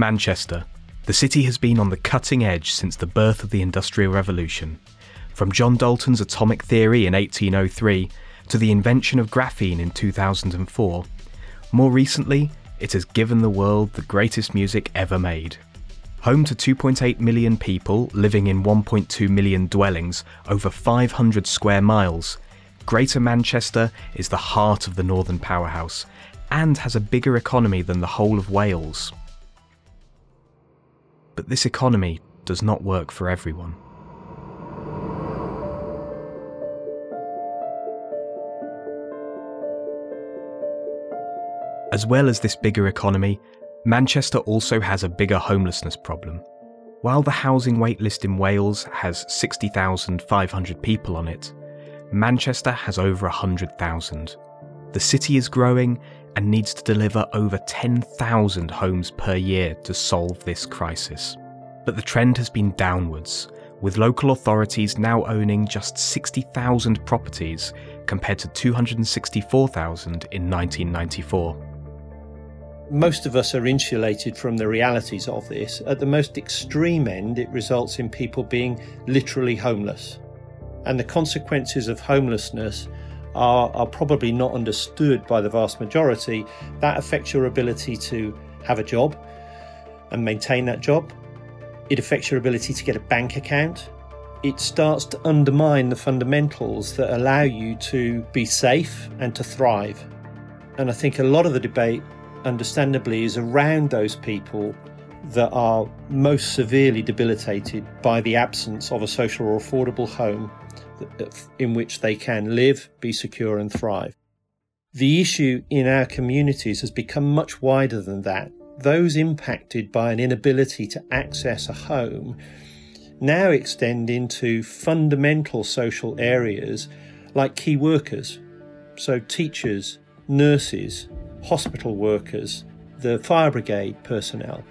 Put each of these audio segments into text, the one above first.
Manchester. The city has been on the cutting edge since the birth of the Industrial Revolution. From John Dalton's atomic theory in 1803 to the invention of graphene in 2004. More recently, it has given the world the greatest music ever made. Home to 2.8 million people living in 1.2 million dwellings over 500 square miles, Greater Manchester is the heart of the Northern Powerhouse and has a bigger economy than the whole of Wales. But this economy does not work for everyone. As well as this bigger economy, Manchester also has a bigger homelessness problem. While the housing waitlist in Wales has 60,500 people on it, Manchester has over 100,000. The city is growing and needs to deliver over 10,000 homes per year to solve this crisis. But the trend has been downwards, with local authorities now owning just 60,000 properties compared to 264,000 in 1994 most of us are insulated from the realities of this. At the most extreme end, it results in people being literally homeless. And the consequences of homelessness are, are probably not understood by the vast majority. That affects your ability to have a job and maintain that job. It affects your ability to get a bank account. It starts to undermine the fundamentals that allow you to be safe and to thrive. And I think a lot of the debate understandably, is around those people that are most severely debilitated by the absence of a social or affordable home in which they can live, be secure, and thrive. The issue in our communities has become much wider than that. Those impacted by an inability to access a home now extend into fundamental social areas like key workers, so teachers, nurses, hospital workers, the fire brigade personnel.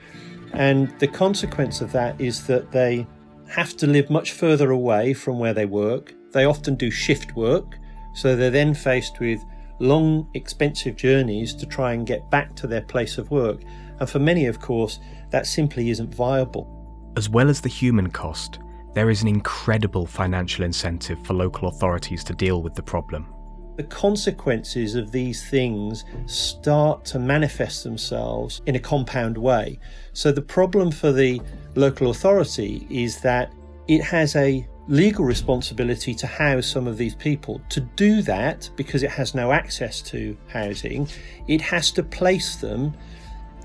And the consequence of that is that they have to live much further away from where they work. They often do shift work, so they're then faced with long, expensive journeys to try and get back to their place of work. And for many, of course, that simply isn't viable. As well as the human cost, there is an incredible financial incentive for local authorities to deal with the problem the consequences of these things start to manifest themselves in a compound way. So, the problem for the local authority is that it has a legal responsibility to house some of these people. To do that, because it has no access to housing, it has to place them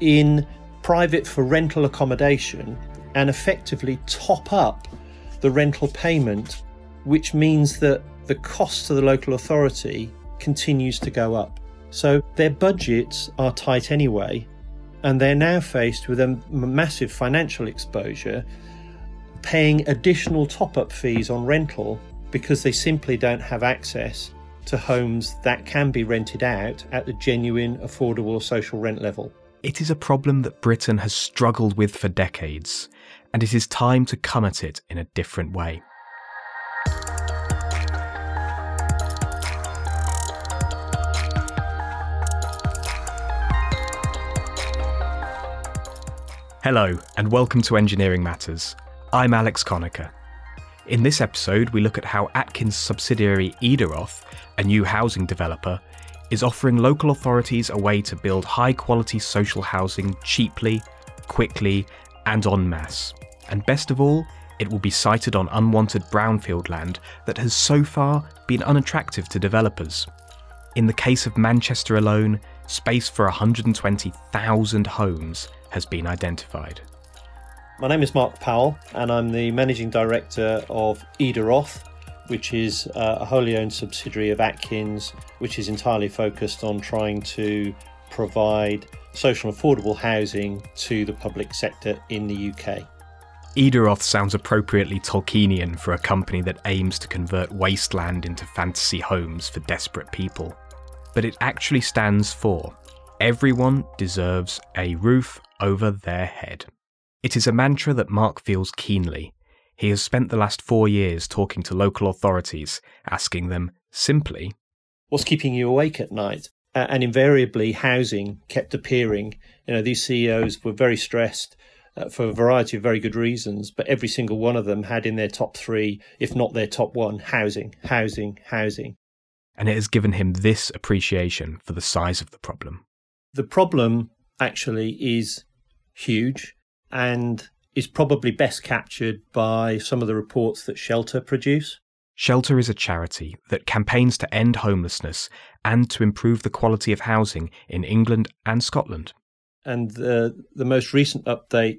in private for rental accommodation and effectively top up the rental payment, which means that the cost to the local authority continues to go up. So their budgets are tight anyway, and they're now faced with a massive financial exposure, paying additional top up fees on rental because they simply don't have access to homes that can be rented out at the genuine, affordable social rent level. It is a problem that Britain has struggled with for decades, and it is time to come at it in a different way. Hello, and welcome to Engineering Matters. I'm Alex Conacher. In this episode, we look at how Atkins subsidiary Edaroth, a new housing developer, is offering local authorities a way to build high quality social housing cheaply, quickly, and en masse. And best of all, it will be sited on unwanted brownfield land that has so far been unattractive to developers. In the case of Manchester alone, space for 120,000 homes has been identified. My name is Mark Powell, and I'm the managing director of Edaroth, which is uh, a wholly owned subsidiary of Atkins, which is entirely focused on trying to provide social and affordable housing to the public sector in the UK. Edaroth sounds appropriately Tolkienian for a company that aims to convert wasteland into fantasy homes for desperate people. But it actually stands for Everyone deserves a roof over their head. It is a mantra that Mark feels keenly. He has spent the last four years talking to local authorities, asking them simply, What's keeping you awake at night? and invariably housing kept appearing. You know, these CEOs were very stressed uh, for a variety of very good reasons, but every single one of them had in their top three, if not their top one, housing, housing, housing. And it has given him this appreciation for the size of the problem. The problem actually is huge and is probably best captured by some of the reports that Shelter produce. Shelter is a charity that campaigns to end homelessness and to improve the quality of housing in England and Scotland. And the, the most recent update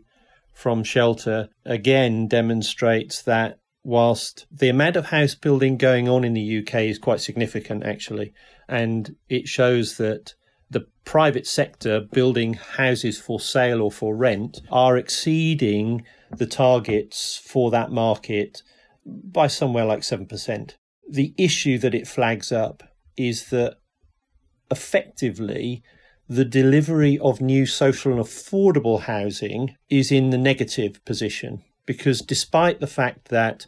from Shelter again demonstrates that whilst the amount of house building going on in the UK is quite significant, actually, and it shows that the private sector building houses for sale or for rent are exceeding the targets for that market by somewhere like 7%. The issue that it flags up is that effectively the delivery of new social and affordable housing is in the negative position because despite the fact that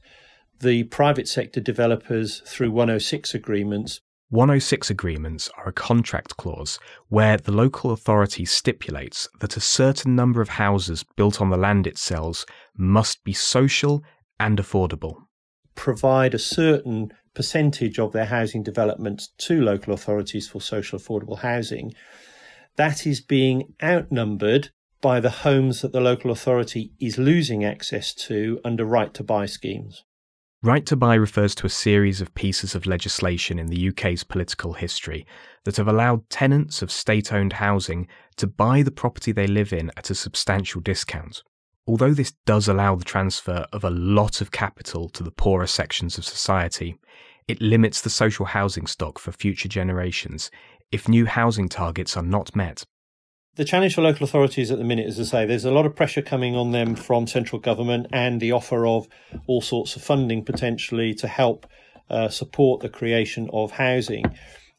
the private sector developers through 106 agreements 106 agreements are a contract clause where the local authority stipulates that a certain number of houses built on the land it sells must be social and affordable provide a certain percentage of their housing developments to local authorities for social affordable housing, that is being outnumbered by the homes that the local authority is losing access to under right to buy schemes. Right to buy refers to a series of pieces of legislation in the UK's political history that have allowed tenants of state owned housing to buy the property they live in at a substantial discount. Although this does allow the transfer of a lot of capital to the poorer sections of society, it limits the social housing stock for future generations if new housing targets are not met. The challenge for local authorities at the minute, as I say, there's a lot of pressure coming on them from central government and the offer of all sorts of funding potentially to help uh, support the creation of housing.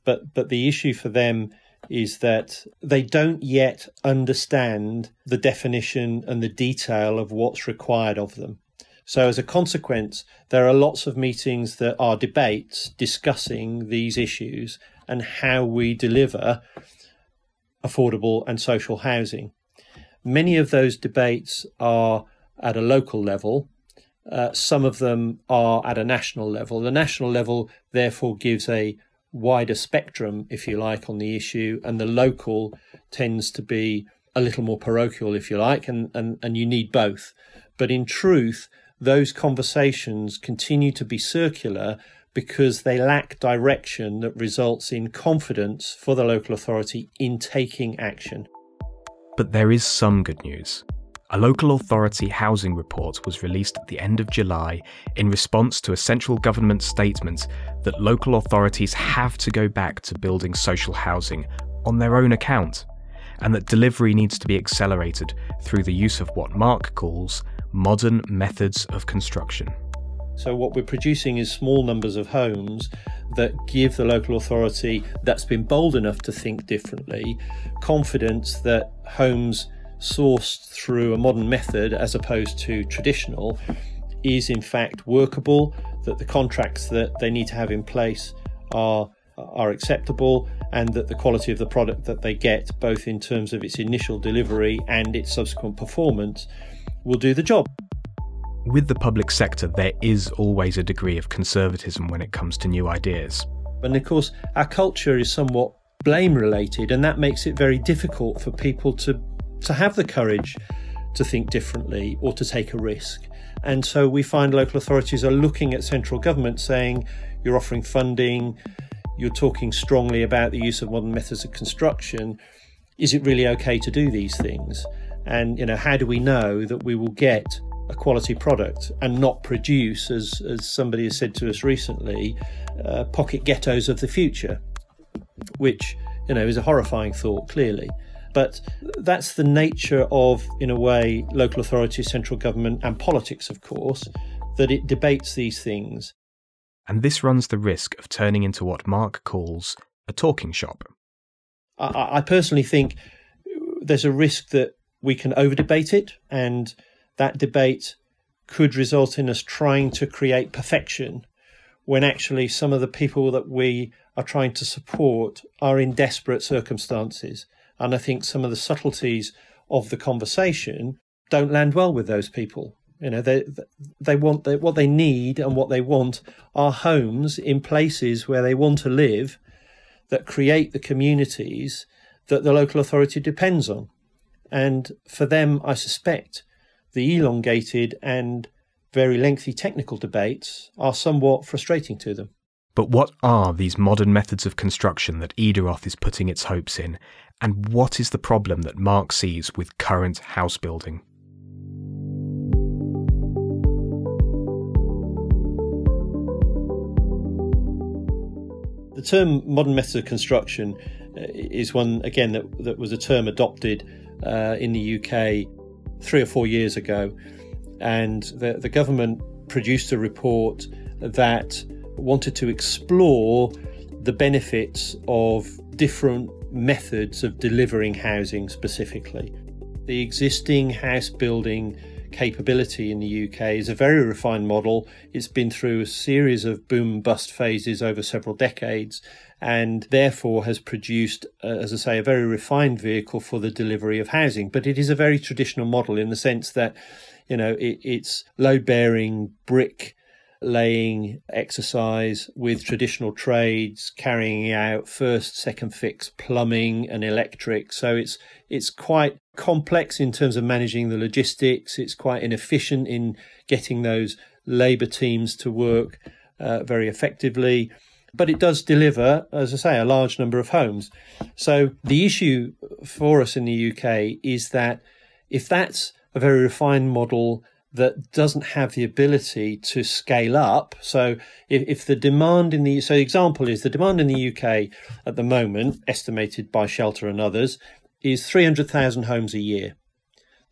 But but the issue for them is that they don't yet understand the definition and the detail of what's required of them. So, as a consequence, there are lots of meetings that are debates discussing these issues and how we deliver affordable and social housing. Many of those debates are at a local level. Uh, some of them are at a national level. The national level, therefore, gives a wider spectrum, if you like, on the issue, and the local tends to be a little more parochial, if you like, and, and, and you need both. But in truth, those conversations continue to be circular because they lack direction that results in confidence for the local authority in taking action. But there is some good news. A local authority housing report was released at the end of July in response to a central government statement that local authorities have to go back to building social housing on their own account, and that delivery needs to be accelerated through the use of what Mark calls modern methods of construction. So, what we're producing is small numbers of homes that give the local authority that's been bold enough to think differently confidence that homes sourced through a modern method as opposed to traditional is in fact workable, that the contracts that they need to have in place are are acceptable and that the quality of the product that they get both in terms of its initial delivery and its subsequent performance will do the job. With the public sector there is always a degree of conservatism when it comes to new ideas. And of course our culture is somewhat blame related and that makes it very difficult for people to to have the courage to think differently or to take a risk. And so we find local authorities are looking at central government saying, you're offering funding, you're talking strongly about the use of modern methods of construction. Is it really okay to do these things? And you know, how do we know that we will get a quality product and not produce, as as somebody has said to us recently, uh, pocket ghettos of the future, which you know is a horrifying thought, clearly. But that's the nature of, in a way, local authority, central government, and politics, of course, that it debates these things. And this runs the risk of turning into what Mark calls a talking shop. I, I personally think there's a risk that we can over debate it, and that debate could result in us trying to create perfection when actually some of the people that we are trying to support are in desperate circumstances. And I think some of the subtleties of the conversation don't land well with those people. You know, they they want they, what they need and what they want are homes in places where they want to live that create the communities that the local authority depends on. And for them, I suspect the elongated and very lengthy technical debates are somewhat frustrating to them. But what are these modern methods of construction that Edaroth is putting its hopes in, and what is the problem that Mark sees with current house building? The term modern methods of construction uh, is one, again, that, that was a term adopted uh, in the UK three or four years ago. And the, the government produced a report that wanted to explore the benefits of different methods of delivering housing specifically. The existing house building capability in the UK is a very refined model. It's been through a series of boom bust phases over several decades and therefore has produced, uh, as I say, a very refined vehicle for the delivery of housing. But it is a very traditional model in the sense that, you know, it, it's load bearing brick laying exercise with traditional trades, carrying out first, second fix plumbing and electric. So it's it's quite complex in terms of managing the logistics. It's quite inefficient in getting those labour teams to work uh, very effectively. But it does deliver, as I say, a large number of homes. So the issue for us in the UK is that if that's a very refined model that doesn't have the ability to scale up. So if, if the demand in the so the example is the demand in the UK at the moment, estimated by Shelter and others, is 300,000 homes a year.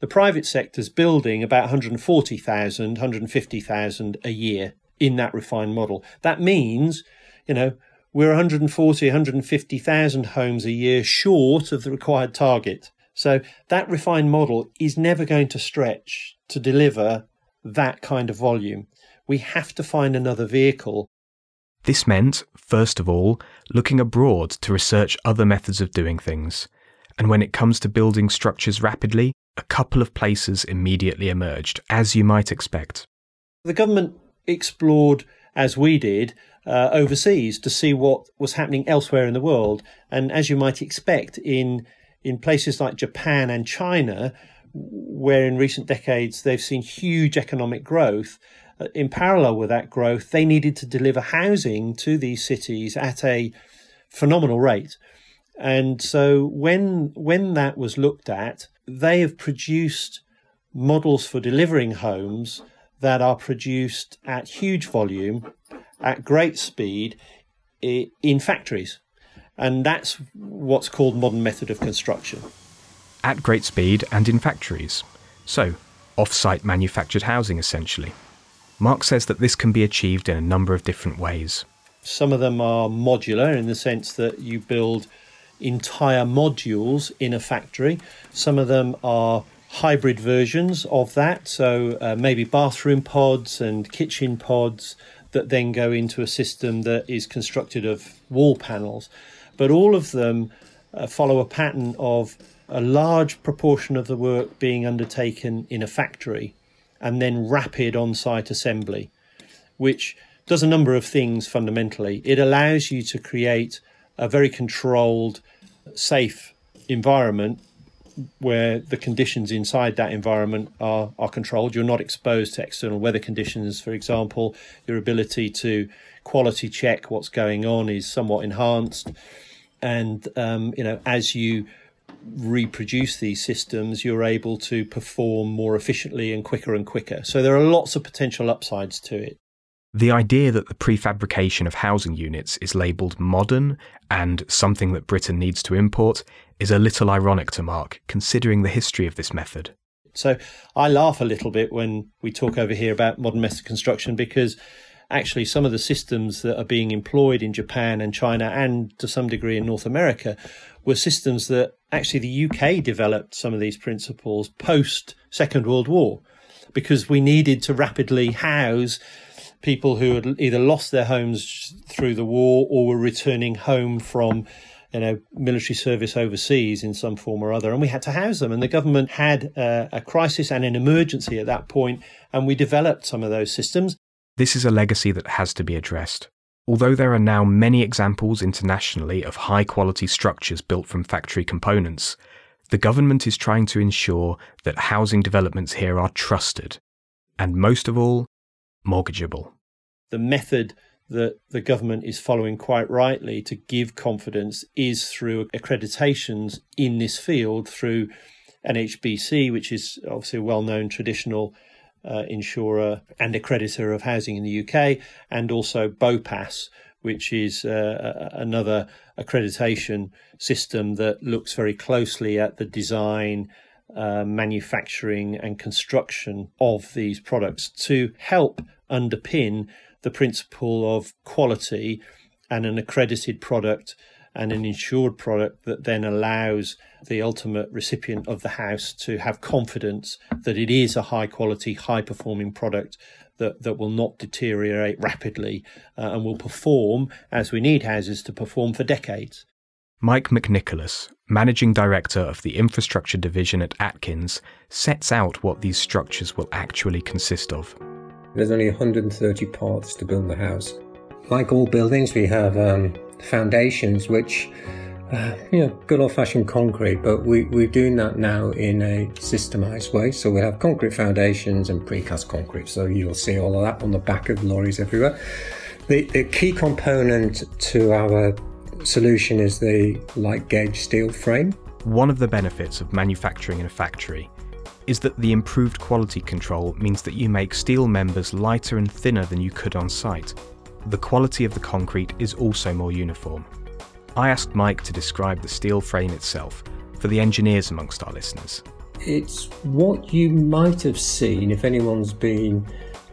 The private sector's building about 140,000, 150,000 a year in that refined model. That means, you know, we're 140, 150,000 homes a year short of the required target. So that refined model is never going to stretch to deliver that kind of volume. We have to find another vehicle. This meant, first of all, looking abroad to research other methods of doing things. And when it comes to building structures rapidly, a couple of places immediately emerged, as you might expect. The government explored, as we did, uh, overseas to see what was happening elsewhere in the world. And as you might expect, in in places like Japan and China, where in recent decades they've seen huge economic growth, uh, in parallel with that growth, they needed to deliver housing to these cities at a phenomenal rate. And so when when that was looked at, they have produced models for delivering homes that are produced at huge volume, at great speed, in factories. And that's what's called modern method of construction. At great speed and in factories. So, off site manufactured housing essentially. Mark says that this can be achieved in a number of different ways. Some of them are modular in the sense that you build entire modules in a factory. Some of them are hybrid versions of that, so uh, maybe bathroom pods and kitchen pods that then go into a system that is constructed of wall panels but all of them uh, follow a pattern of a large proportion of the work being undertaken in a factory and then rapid on site assembly, which does a number of things fundamentally. It allows you to create a very controlled, safe environment where the conditions inside that environment are, are controlled. You're not exposed to external weather conditions, for example. Your ability to quality check what's going on is somewhat enhanced and um, you know as you reproduce these systems, you're able to perform more efficiently and quicker and quicker. So there are lots of potential upsides to it. The idea that the prefabrication of housing units is labelled modern and something that Britain needs to import is a little ironic to Mark, considering the history of this method. So I laugh a little bit when we talk over here about modern method construction because actually some of the systems that are being employed in Japan and China and to some degree in North America were systems that actually the UK developed some of these principles post Second World War because we needed to rapidly house people who had either lost their homes through the war or were returning home from you know, military service overseas in some form or other, and we had to house them. And the government had uh, a crisis and an emergency at that point, and we developed some of those systems. This is a legacy that has to be addressed. Although there are now many examples internationally of high quality structures built from factory components, the government is trying to ensure that housing developments here are trusted and, most of all, mortgageable. The method that the government is following quite rightly to give confidence is through accreditations in this field through NHBC, which is obviously a well known traditional uh, insurer and accreditor of housing in the UK, and also BOPAS, which is uh, another accreditation system that looks very closely at the design, uh, manufacturing, and construction of these products to help underpin the principle of quality and an accredited product and an insured product that then allows the ultimate recipient of the house to have confidence that it is a high quality, high performing product that, that will not deteriorate rapidly uh, and will perform as we need houses to perform for decades. Mike McNicholas, Managing Director of the Infrastructure Division at Atkins, sets out what these structures will actually consist of. There's only 130 parts to build the house. Like all buildings, we have um, foundations, which, uh, you know, good old fashioned concrete, but we, we're doing that now in a systemized way. So we have concrete foundations and precast concrete. So you'll see all of that on the back of lorries everywhere. The, the key component to our solution is the light gauge steel frame. One of the benefits of manufacturing in a factory is that the improved quality control means that you make steel members lighter and thinner than you could on site. The quality of the concrete is also more uniform. I asked Mike to describe the steel frame itself for the engineers amongst our listeners. It's what you might have seen if anyone's been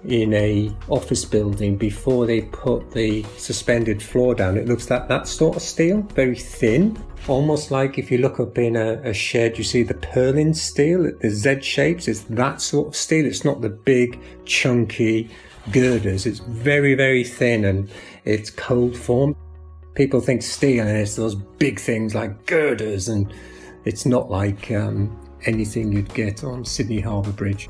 in a office building before they put the suspended floor down. It looks like that sort of steel, very thin, almost like if you look up in a, a shed, you see the purlin steel, the Z shapes. It's that sort of steel. It's not the big, chunky girders. It's very, very thin and it's cold form. People think steel and it's those big things like girders, and it's not like um, anything you'd get on Sydney Harbour Bridge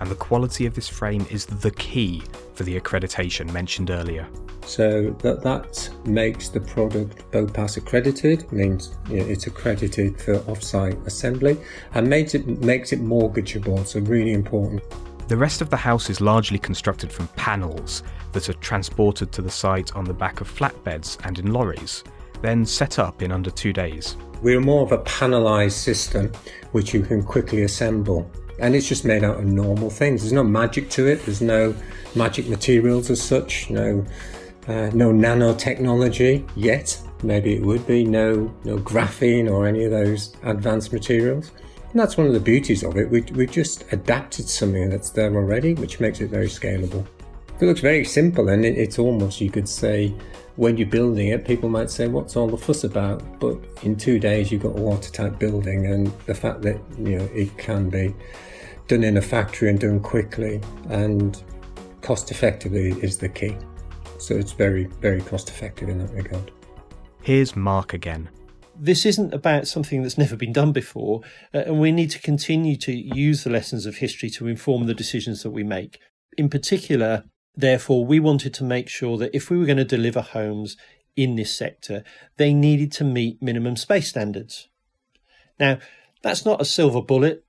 and the quality of this frame is the key for the accreditation mentioned earlier. So that that makes the product BOPAS accredited, means you know, it's accredited for off-site assembly, and makes it makes it mortgageable. So really important. The rest of the house is largely constructed from panels that are transported to the site on the back of flatbeds and in lorries, then set up in under two days. We're more of a panelized system which you can quickly assemble and it's just made out of normal things. There's no magic to it. There's no magic materials as such. No, uh, no nanotechnology yet. Maybe it would be no, no graphene or any of those advanced materials. And that's one of the beauties of it. We we just adapted something that's there already, which makes it very scalable. It looks very simple, and it, it's almost you could say when you're building it, people might say, "What's all the fuss about?" But in two days, you've got a watertight building, and the fact that you know it can be done in a factory and done quickly and cost effectively is the key. So it's very, very cost effective in that regard. Here's Mark again. This isn't about something that's never been done before, uh, and we need to continue to use the lessons of history to inform the decisions that we make. In particular, therefore, we wanted to make sure that if we were going to deliver homes in this sector, they needed to meet minimum space standards. Now, that's not a silver bullet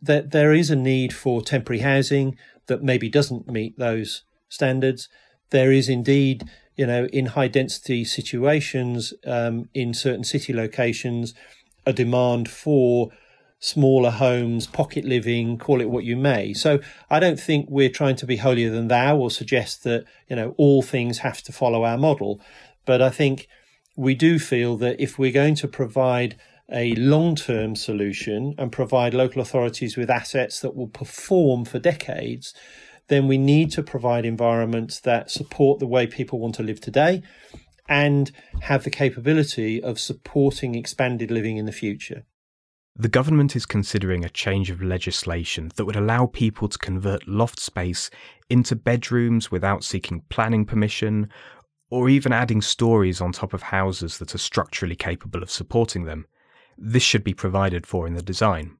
that there is a need for temporary housing that maybe doesn't meet those standards. There is indeed, you know, in high density situations, um, in certain city locations, a demand for smaller homes, pocket living, call it what you may. So I don't think we're trying to be holier than thou or suggest that, you know, all things have to follow our model. But I think we do feel that if we're going to provide a long term solution and provide local authorities with assets that will perform for decades, then we need to provide environments that support the way people want to live today and have the capability of supporting expanded living in the future. The government is considering a change of legislation that would allow people to convert loft space into bedrooms without seeking planning permission, or even adding stories on top of houses that are structurally capable of supporting them. This should be provided for in the design.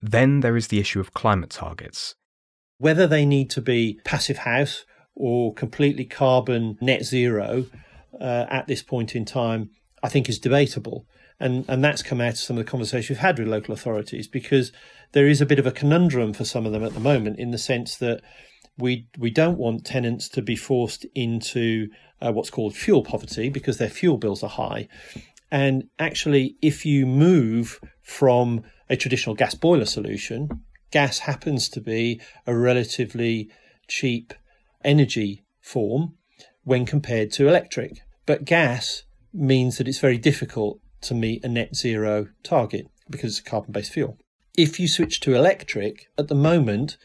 Then there is the issue of climate targets. Whether they need to be passive house or completely carbon net zero uh, at this point in time, I think is debatable and and that's come out of some of the conversations we've had with local authorities because there is a bit of a conundrum for some of them at the moment in the sense that we we don't want tenants to be forced into uh, what's called fuel poverty because their fuel bills are high, and actually, if you move from a traditional gas boiler solution, gas happens to be a relatively cheap energy form when compared to electric, but gas means that it's very difficult to meet a net zero target because it's a carbon based fuel. If you switch to electric, at the moment,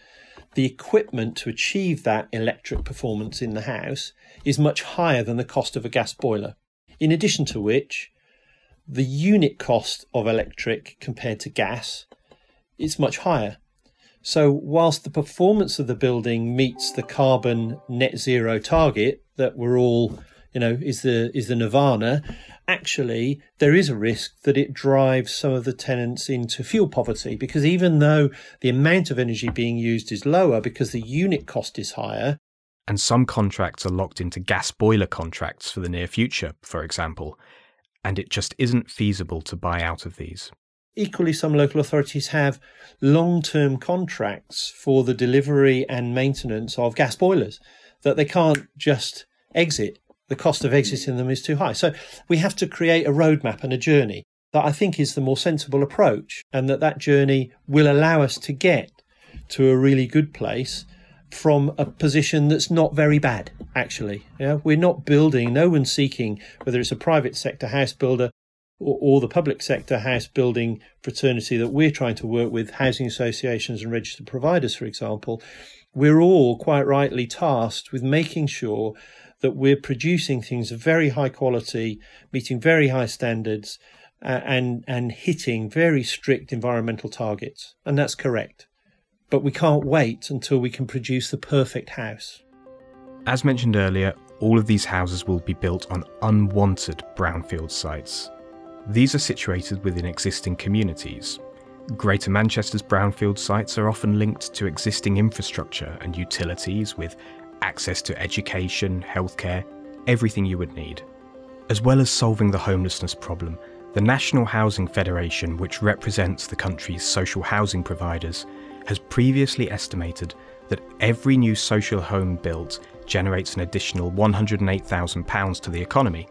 the equipment to achieve that electric performance in the house is much higher than the cost of a gas boiler. In addition to which, the unit cost of electric compared to gas is much higher. So, whilst the performance of the building meets the carbon net zero target that we're all, you know, is the is the nirvana, actually there is a risk that it drives some of the tenants into fuel poverty because even though the amount of energy being used is lower because the unit cost is higher. And some contracts are locked into gas boiler contracts for the near future, for example, and it just isn't feasible to buy out of these. Equally, some local authorities have long term contracts for the delivery and maintenance of gas boilers that they can't just exit the cost of exiting them is too high. So we have to create a roadmap and a journey that I think is the more sensible approach, and that that journey will allow us to get to a really good place from a position that's not very bad. Actually, yeah, we're not building. No one's seeking whether it's a private sector house builder or, or the public sector house building fraternity that we're trying to work with, housing associations and registered providers, for example. We're all quite rightly tasked with making sure that we're producing things of very high quality, meeting very high standards, uh, and and hitting very strict environmental targets, and that's correct. But we can't wait until we can produce the perfect house. As mentioned earlier, all of these houses will be built on unwanted brownfield sites. These are situated within existing communities. Greater Manchester's brownfield sites are often linked to existing infrastructure and utilities with access to education, healthcare, everything you would need. As well as solving the homelessness problem, the National Housing Federation, which represents the country's social housing providers, has previously estimated that every new social home built generates an additional £108,000 to the economy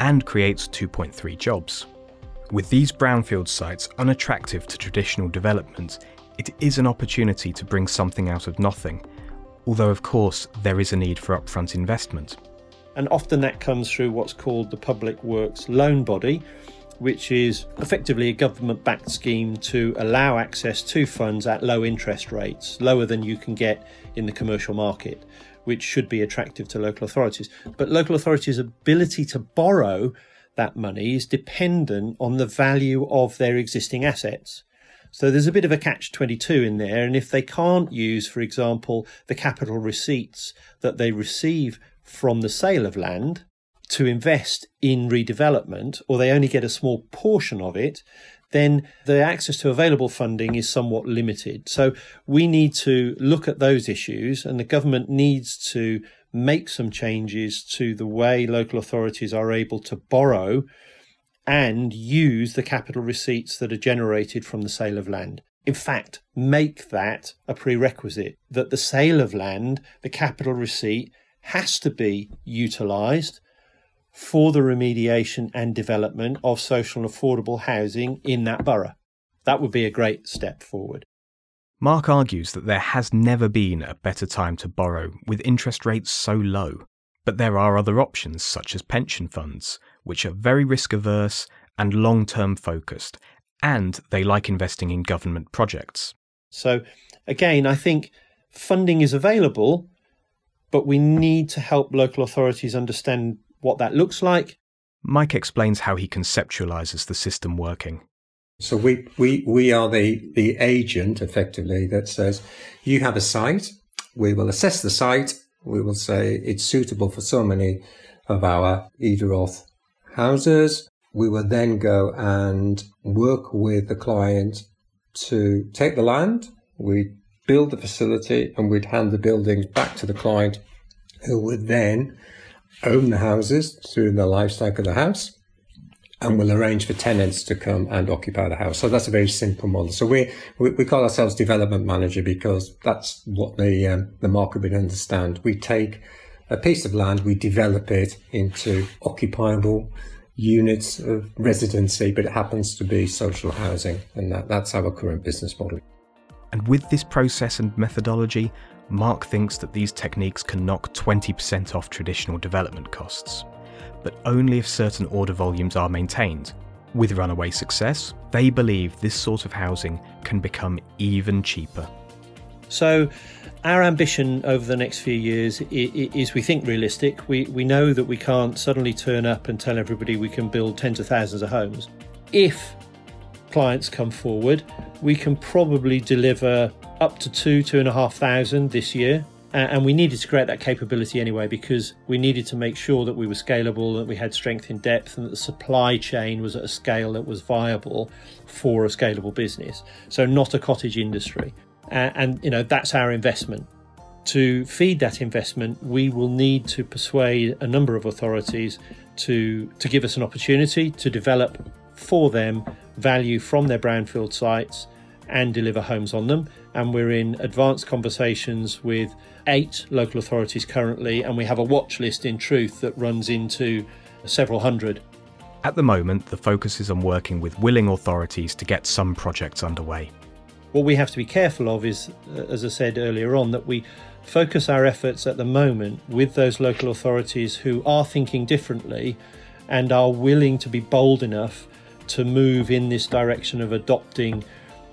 and creates 2.3 jobs. With these brownfield sites unattractive to traditional development, it is an opportunity to bring something out of nothing although of course there is a need for upfront investment. And often that comes through what's called the Public Works Loan Body, which is effectively a government backed scheme to allow access to funds at low interest rates, lower than you can get in the commercial market, which should be attractive to local authorities. But local authorities' ability to borrow that money is dependent on the value of their existing assets. So there's a bit of a catch 22 in there. And if they can't use, for example, the capital receipts that they receive from the sale of land to invest in redevelopment, or they only get a small portion of it, then the access to available funding is somewhat limited. So we need to look at those issues, and the government needs to make some changes to the way local authorities are able to borrow and use the capital receipts that are generated from the sale of land. In fact, make that a prerequisite that the sale of land, the capital receipt, has to be utilised for the remediation and development of social and affordable housing in that borough. That would be a great step forward. Mark argues that there has never been a better time to borrow with interest rates so low. But there are other options, such as pension funds, which are very risk averse and long term focused, and they like investing in government projects. So, again, I think funding is available, but we need to help local authorities understand what that looks like. Mike explains how he conceptualises the system working. So we, we, we are the, the agent effectively that says you have a site. We will assess the site. We will say it's suitable for so many of our Edaroth houses. We will then go and work with the client to take the land. We build the facility and we'd hand the buildings back to the client who would then own the houses through the life of the house and will arrange for tenants to come and occupy the house. So that's a very simple model. So we we, we call ourselves development manager because that's what the um, the market would understand. We take a piece of land, we develop it into occupiable units of residency, but it happens to be social housing, and that, that's our current business model. And with this process and methodology, Mark thinks that these techniques can knock 20% off traditional development costs but only if certain order volumes are maintained. With runaway success, they believe this sort of housing can become even cheaper. So, our ambition over the next few years is we think realistic. We, we know that we can't suddenly turn up and tell everybody we can build tens of thousands of homes. If clients come forward, we can probably deliver up to two, two and a half thousand this year and we needed to create that capability anyway because we needed to make sure that we were scalable, that we had strength in depth, and that the supply chain was at a scale that was viable for a scalable business. So, not a cottage industry. And, and you know, that's our investment. To feed that investment, we will need to persuade a number of authorities to, to give us an opportunity to develop for them value from their brownfield sites and deliver homes on them. And we're in advanced conversations with eight local authorities currently, and we have a watch list in truth that runs into several hundred. At the moment, the focus is on working with willing authorities to get some projects underway. What we have to be careful of is, uh, as I said earlier on, that we focus our efforts at the moment with those local authorities who are thinking differently and are willing to be bold enough to move in this direction of adopting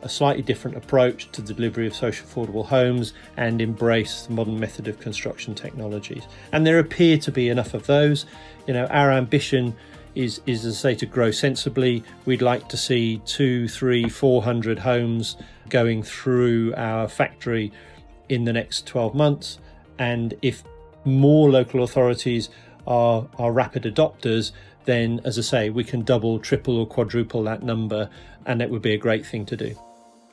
a slightly different approach to the delivery of social affordable homes and embrace the modern method of construction technologies. And there appear to be enough of those. You know, our ambition is, is as I say, to grow sensibly. We'd like to see two, three, four hundred homes going through our factory in the next 12 months. And if more local authorities are, are rapid adopters, then as I say, we can double, triple, or quadruple that number, and it would be a great thing to do.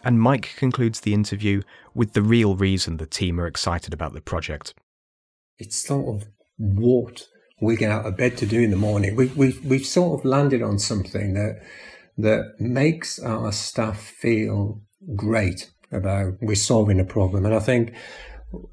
And Mike concludes the interview with the real reason the team are excited about the project. It's sort of what we get out of bed to do in the morning. We, we've, we've sort of landed on something that, that makes our staff feel great about we're solving a problem. And I think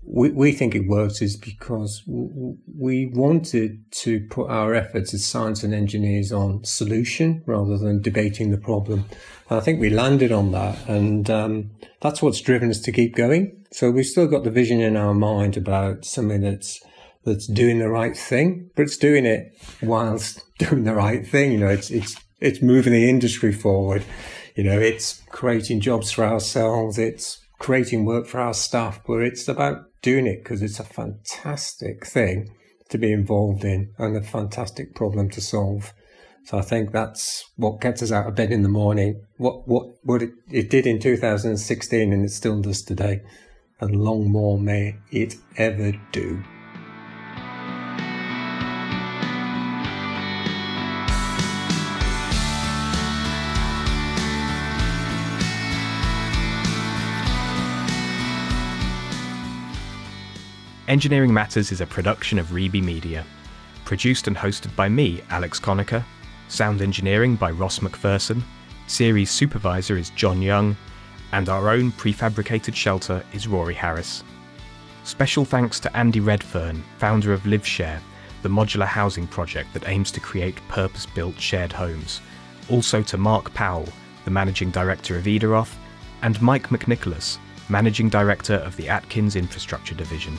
we, we think it works is because we wanted to put our efforts as science and engineers on solution rather than debating the problem. And I think we landed on that, and um, that's what's driven us to keep going. So we've still got the vision in our mind about something that's that's doing the right thing, but it's doing it whilst doing the right thing. You know, it's it's it's moving the industry forward. You know, it's creating jobs for ourselves. It's creating work for our staff, but it's about doing it because it's a fantastic thing to be involved in and a fantastic problem to solve. So I think that's what gets us out of bed in the morning. What what what it, it did in 2016 and it still does today, and long more may it ever do. Engineering Matters is a production of Reby Media. Produced and hosted by me, Alex Conacher. Sound engineering by Ross McPherson. Series supervisor is John Young. And our own prefabricated shelter is Rory Harris. Special thanks to Andy Redfern, founder of LiveShare, the modular housing project that aims to create purpose built shared homes. Also to Mark Powell, the managing director of Edaroth, and Mike McNicholas, managing director of the Atkins Infrastructure Division.